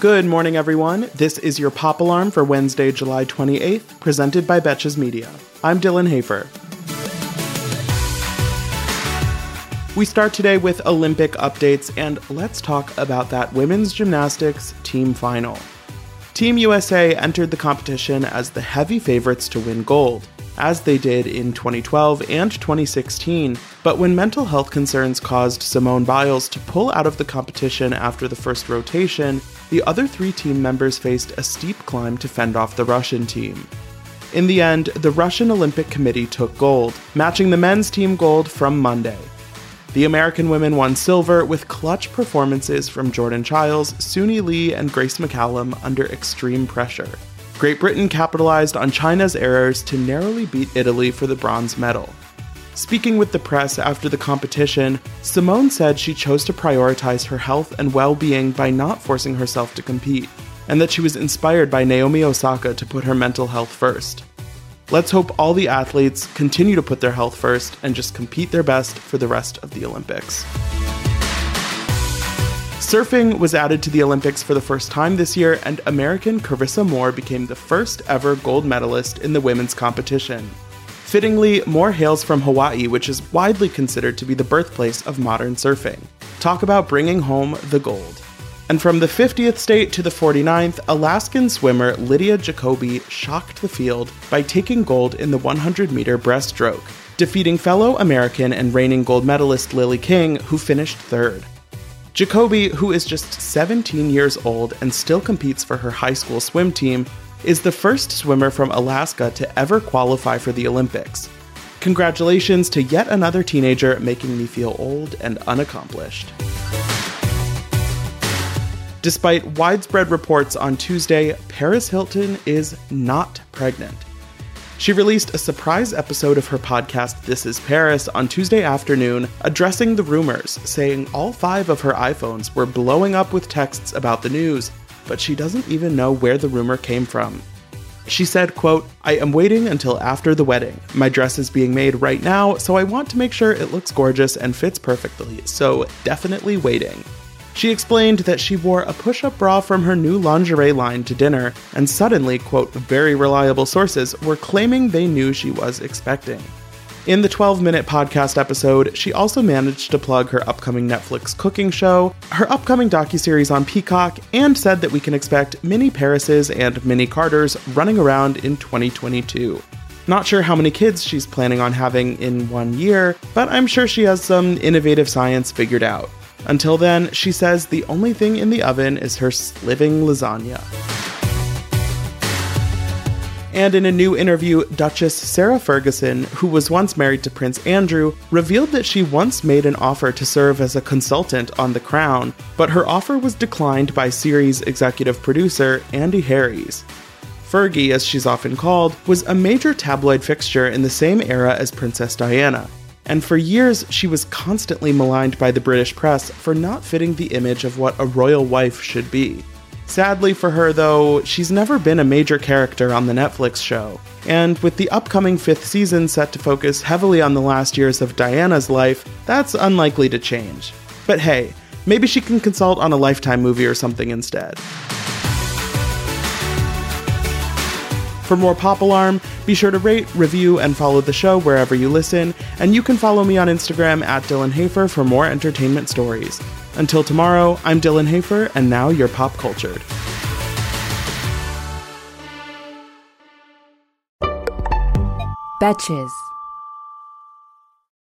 Good morning, everyone. This is your Pop Alarm for Wednesday, July 28th, presented by Betches Media. I'm Dylan Hafer. We start today with Olympic updates, and let's talk about that women's gymnastics team final. Team USA entered the competition as the heavy favorites to win gold, as they did in 2012 and 2016. But when mental health concerns caused Simone Biles to pull out of the competition after the first rotation, the other three team members faced a steep climb to fend off the Russian team. In the end, the Russian Olympic Committee took gold, matching the men's team gold from Monday. The American women won silver with clutch performances from Jordan Chiles, Suni Lee, and Grace McCallum under extreme pressure. Great Britain capitalized on China's errors to narrowly beat Italy for the bronze medal. Speaking with the press after the competition, Simone said she chose to prioritize her health and well being by not forcing herself to compete, and that she was inspired by Naomi Osaka to put her mental health first. Let's hope all the athletes continue to put their health first and just compete their best for the rest of the Olympics. Surfing was added to the Olympics for the first time this year, and American Carissa Moore became the first ever gold medalist in the women's competition. Fittingly, Moore hails from Hawaii, which is widely considered to be the birthplace of modern surfing. Talk about bringing home the gold. And from the 50th state to the 49th, Alaskan swimmer Lydia Jacoby shocked the field by taking gold in the 100 meter breaststroke, defeating fellow American and reigning gold medalist Lily King, who finished third. Jacoby, who is just 17 years old and still competes for her high school swim team, is the first swimmer from Alaska to ever qualify for the Olympics. Congratulations to yet another teenager making me feel old and unaccomplished. Despite widespread reports on Tuesday, Paris Hilton is not pregnant. She released a surprise episode of her podcast, This is Paris, on Tuesday afternoon, addressing the rumors, saying all five of her iPhones were blowing up with texts about the news, but she doesn't even know where the rumor came from. She said, quote, I am waiting until after the wedding. My dress is being made right now, so I want to make sure it looks gorgeous and fits perfectly, so definitely waiting. She explained that she wore a push up bra from her new lingerie line to dinner, and suddenly, quote, very reliable sources were claiming they knew she was expecting. In the 12 minute podcast episode, she also managed to plug her upcoming Netflix cooking show, her upcoming docuseries on Peacock, and said that we can expect mini Parises and mini Carters running around in 2022. Not sure how many kids she's planning on having in one year, but I'm sure she has some innovative science figured out. Until then, she says the only thing in the oven is her living lasagna. And in a new interview, Duchess Sarah Ferguson, who was once married to Prince Andrew, revealed that she once made an offer to serve as a consultant on The Crown, but her offer was declined by series executive producer Andy Harries. Fergie, as she's often called, was a major tabloid fixture in the same era as Princess Diana, and for years she was constantly maligned by the British press for not fitting the image of what a royal wife should be. Sadly for her, though, she's never been a major character on the Netflix show, and with the upcoming fifth season set to focus heavily on the last years of Diana's life, that's unlikely to change. But hey, maybe she can consult on a Lifetime movie or something instead. For more Pop Alarm, be sure to rate, review, and follow the show wherever you listen, and you can follow me on Instagram at Dylan Hafer for more entertainment stories. Until tomorrow, I'm Dylan Hafer, and now you're pop cultured. Betches.